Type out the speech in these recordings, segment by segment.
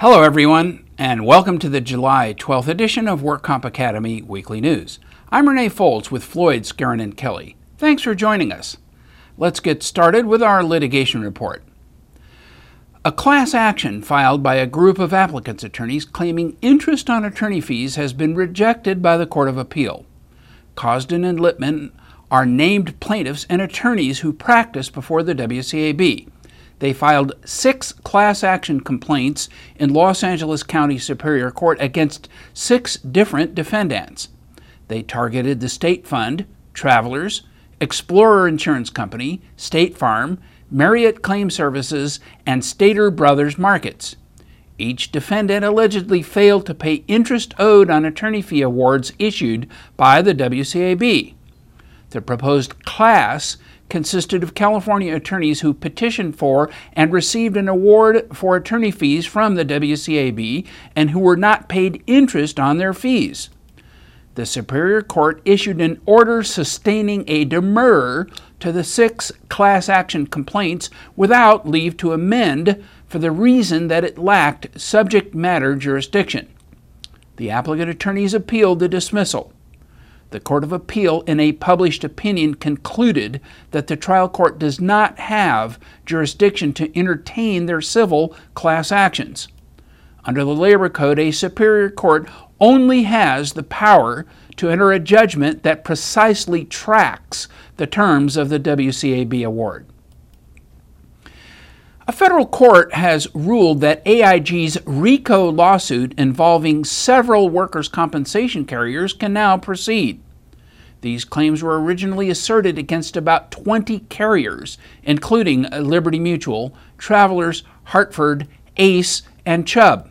Hello, everyone, and welcome to the July 12th edition of WorkComp Academy Weekly News. I'm Renee Foltz with Floyd, Skeren, and Kelly. Thanks for joining us. Let's get started with our litigation report. A class action filed by a group of applicants' attorneys claiming interest on attorney fees has been rejected by the Court of Appeal. Cosden and Lippman are named plaintiffs and attorneys who practice before the WCAB. They filed six class action complaints in Los Angeles County Superior Court against six different defendants. They targeted the State Fund, Travelers, Explorer Insurance Company, State Farm, Marriott Claim Services, and Stater Brothers Markets. Each defendant allegedly failed to pay interest owed on attorney fee awards issued by the WCAB. The proposed class consisted of California attorneys who petitioned for and received an award for attorney fees from the WCAB and who were not paid interest on their fees. The Superior Court issued an order sustaining a demurrer to the six class action complaints without leave to amend for the reason that it lacked subject matter jurisdiction. The applicant attorneys appealed the dismissal. The Court of Appeal, in a published opinion, concluded that the trial court does not have jurisdiction to entertain their civil class actions. Under the Labor Code, a superior court only has the power to enter a judgment that precisely tracks the terms of the WCAB award. A federal court has ruled that AIG's RICO lawsuit involving several workers' compensation carriers can now proceed. These claims were originally asserted against about 20 carriers, including Liberty Mutual, Travelers, Hartford, Ace, and Chubb.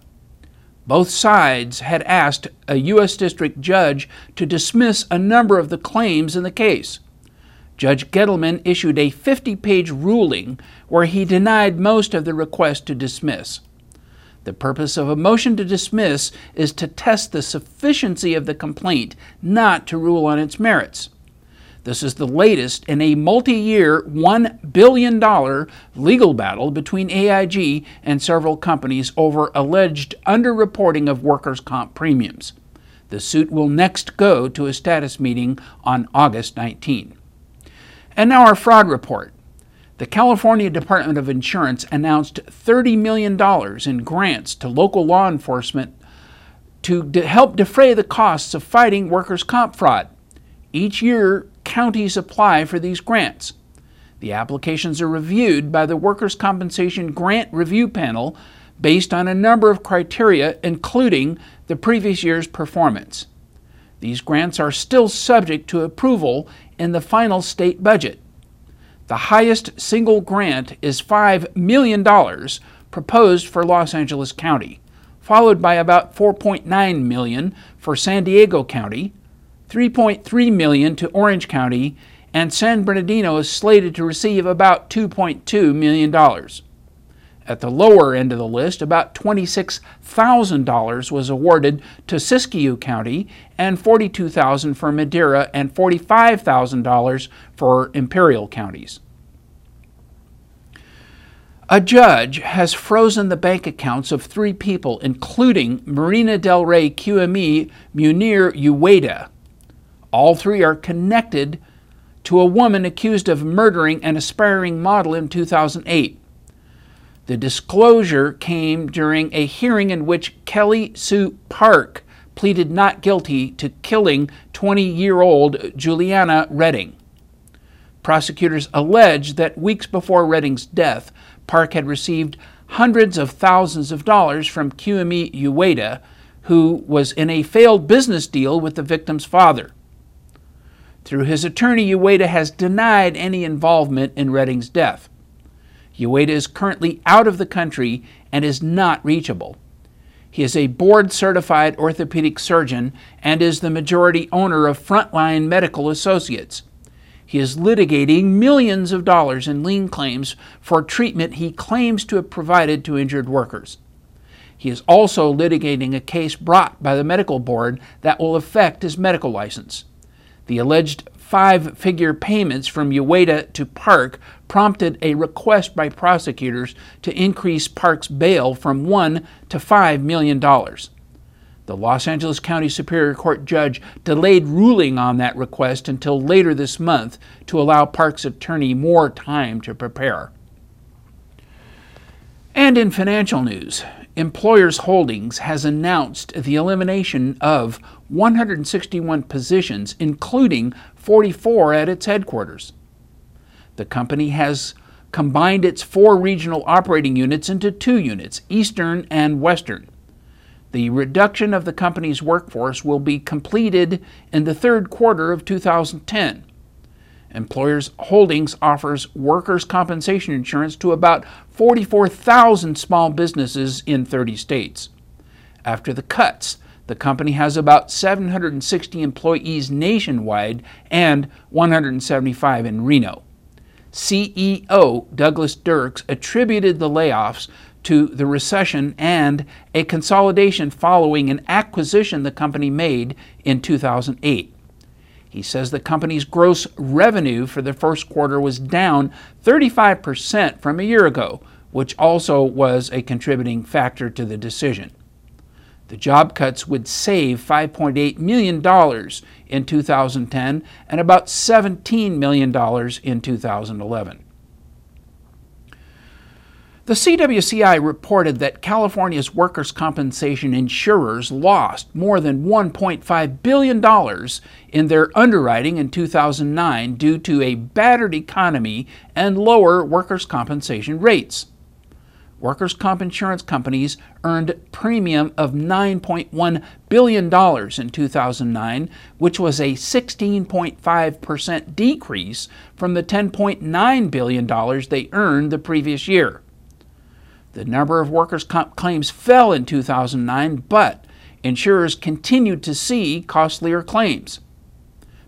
Both sides had asked a U.S. District Judge to dismiss a number of the claims in the case. Judge Gettleman issued a 50 page ruling where he denied most of the request to dismiss. The purpose of a motion to dismiss is to test the sufficiency of the complaint, not to rule on its merits. This is the latest in a multi year, $1 billion legal battle between AIG and several companies over alleged underreporting of workers' comp premiums. The suit will next go to a status meeting on August 19. And now our fraud report. The California Department of Insurance announced $30 million in grants to local law enforcement to de- help defray the costs of fighting workers' comp fraud. Each year, counties apply for these grants. The applications are reviewed by the Workers' Compensation Grant Review Panel based on a number of criteria, including the previous year's performance. These grants are still subject to approval in the final state budget. The highest single grant is $5 million proposed for Los Angeles County, followed by about 4.9 million for San Diego County, 3.3 million to Orange County, and San Bernardino is slated to receive about 2.2 million dollars. At the lower end of the list, about $26,000 was awarded to Siskiyou County and $42,000 for Madera and $45,000 for Imperial counties. A judge has frozen the bank accounts of three people, including Marina Del Rey QME Munir Uwaydah. All three are connected to a woman accused of murdering an aspiring model in 2008. The disclosure came during a hearing in which Kelly Soo Park pleaded not guilty to killing 20 year old Juliana Redding. Prosecutors allege that weeks before Redding's death, Park had received hundreds of thousands of dollars from QME Uwaydah, who was in a failed business deal with the victim's father. Through his attorney, Uwaydah has denied any involvement in Redding's death. Uwaydah is currently out of the country and is not reachable. He is a board certified orthopedic surgeon and is the majority owner of Frontline Medical Associates. He is litigating millions of dollars in lien claims for treatment he claims to have provided to injured workers. He is also litigating a case brought by the medical board that will affect his medical license. The alleged five figure payments from Uwaydah to Park prompted a request by prosecutors to increase Park's bail from one to five million dollars. The Los Angeles County Superior Court judge delayed ruling on that request until later this month to allow Park's attorney more time to prepare. And in financial news, Employers Holdings has announced the elimination of 161 positions, including 44 at its headquarters. The company has combined its four regional operating units into two units, Eastern and Western. The reduction of the company's workforce will be completed in the third quarter of 2010. Employers Holdings offers workers' compensation insurance to about 44,000 small businesses in 30 states. After the cuts, the company has about 760 employees nationwide and 175 in Reno. CEO Douglas Dirks attributed the layoffs to the recession and a consolidation following an acquisition the company made in 2008. He says the company's gross revenue for the first quarter was down 35% from a year ago, which also was a contributing factor to the decision. The job cuts would save $5.8 million in 2010 and about $17 million in 2011. The CWCI reported that California's workers' compensation insurers lost more than $1.5 billion in their underwriting in 2009 due to a battered economy and lower workers' compensation rates. Workers' comp insurance companies earned premium of $9.1 billion in 2009, which was a 16.5% decrease from the $10.9 billion they earned the previous year. The number of workers' comp claims fell in 2009, but insurers continued to see costlier claims.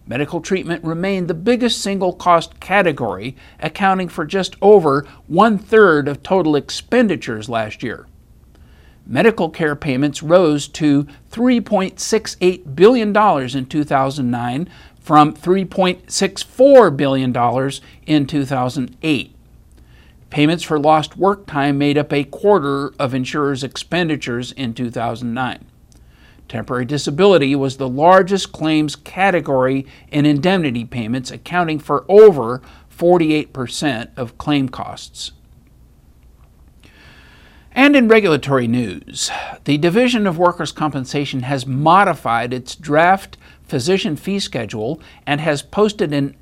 Medical treatment remained the biggest single cost category, accounting for just over one third of total expenditures last year. Medical care payments rose to $3.68 billion in 2009 from $3.64 billion in 2008. Payments for lost work time made up a quarter of insurers' expenditures in 2009. Temporary disability was the largest claims category in indemnity payments, accounting for over 48% of claim costs. And in regulatory news, the Division of Workers' Compensation has modified its draft physician fee schedule and has posted an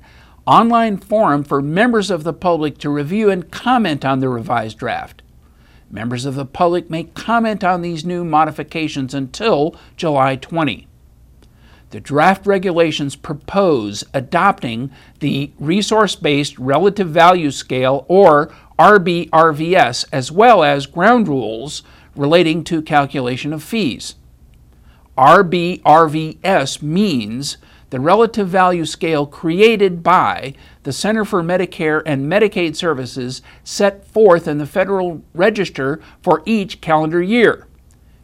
online forum for members of the public to review and comment on the revised draft. Members of the public may comment on these new modifications until July 20. The draft regulations propose adopting the Resource Based Relative Value Scale, or RBRVS, as well as ground rules relating to calculation of fees. RBRVS means the relative value scale created by the Center for Medicare and Medicaid Services set forth in the Federal Register for each calendar year.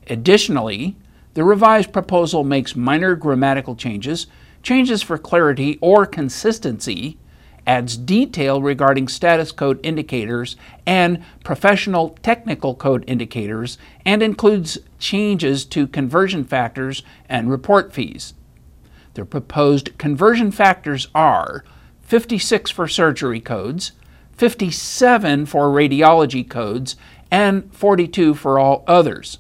Additionally, the revised proposal makes minor grammatical changes, changes for clarity or consistency, adds detail regarding status code indicators and professional technical code indicators, and includes changes to conversion factors and report fees. The proposed conversion factors are 56 for surgery codes, 57 for radiology codes, and 42 for all others.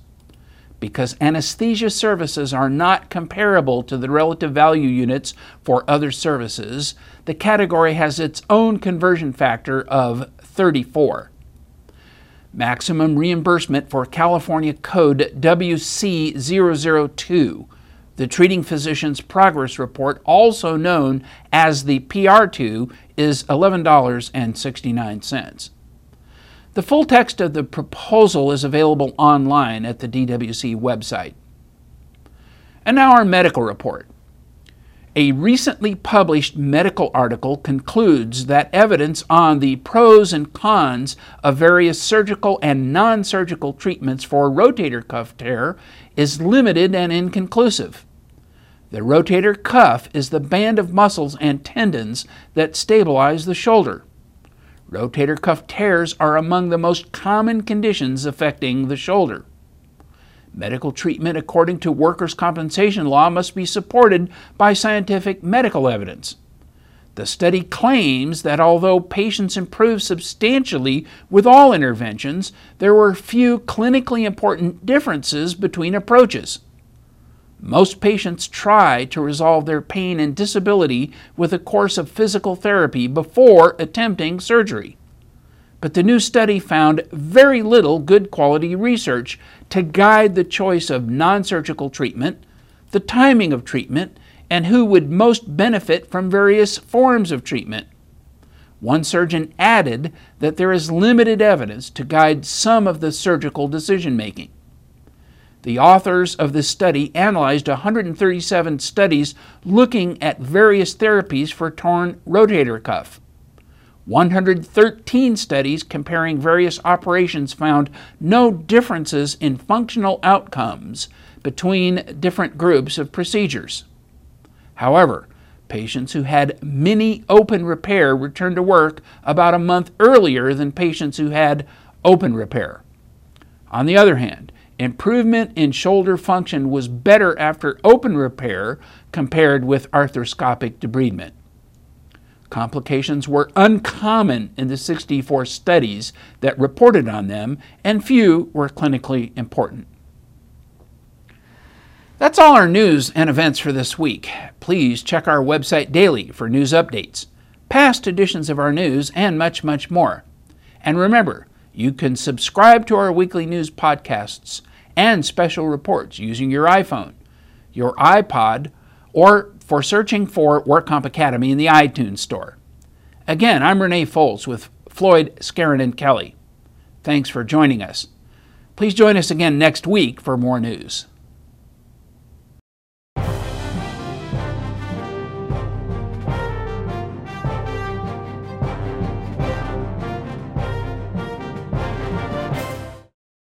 Because anesthesia services are not comparable to the relative value units for other services, the category has its own conversion factor of 34. Maximum reimbursement for California Code WC002 the treating physician's progress report, also known as the PR2, is $11.69. The full text of the proposal is available online at the DWC website. And now our medical report. A recently published medical article concludes that evidence on the pros and cons of various surgical and non surgical treatments for rotator cuff tear is limited and inconclusive. The rotator cuff is the band of muscles and tendons that stabilize the shoulder. Rotator cuff tears are among the most common conditions affecting the shoulder. Medical treatment according to workers' compensation law must be supported by scientific medical evidence. The study claims that although patients improved substantially with all interventions, there were few clinically important differences between approaches. Most patients try to resolve their pain and disability with a course of physical therapy before attempting surgery. But the new study found very little good quality research to guide the choice of non surgical treatment, the timing of treatment, and who would most benefit from various forms of treatment. One surgeon added that there is limited evidence to guide some of the surgical decision making. The authors of this study analyzed 137 studies looking at various therapies for torn rotator cuff. 113 studies comparing various operations found no differences in functional outcomes between different groups of procedures. However, patients who had mini open repair returned to work about a month earlier than patients who had open repair. On the other hand, improvement in shoulder function was better after open repair compared with arthroscopic debridement. Complications were uncommon in the 64 studies that reported on them, and few were clinically important. That's all our news and events for this week. Please check our website daily for news updates, past editions of our news, and much, much more. And remember, you can subscribe to our weekly news podcasts and special reports using your iPhone, your iPod, or for searching for WorkComp Academy in the iTunes Store. Again, I'm Renee Foles with Floyd, Skeren, and Kelly. Thanks for joining us. Please join us again next week for more news.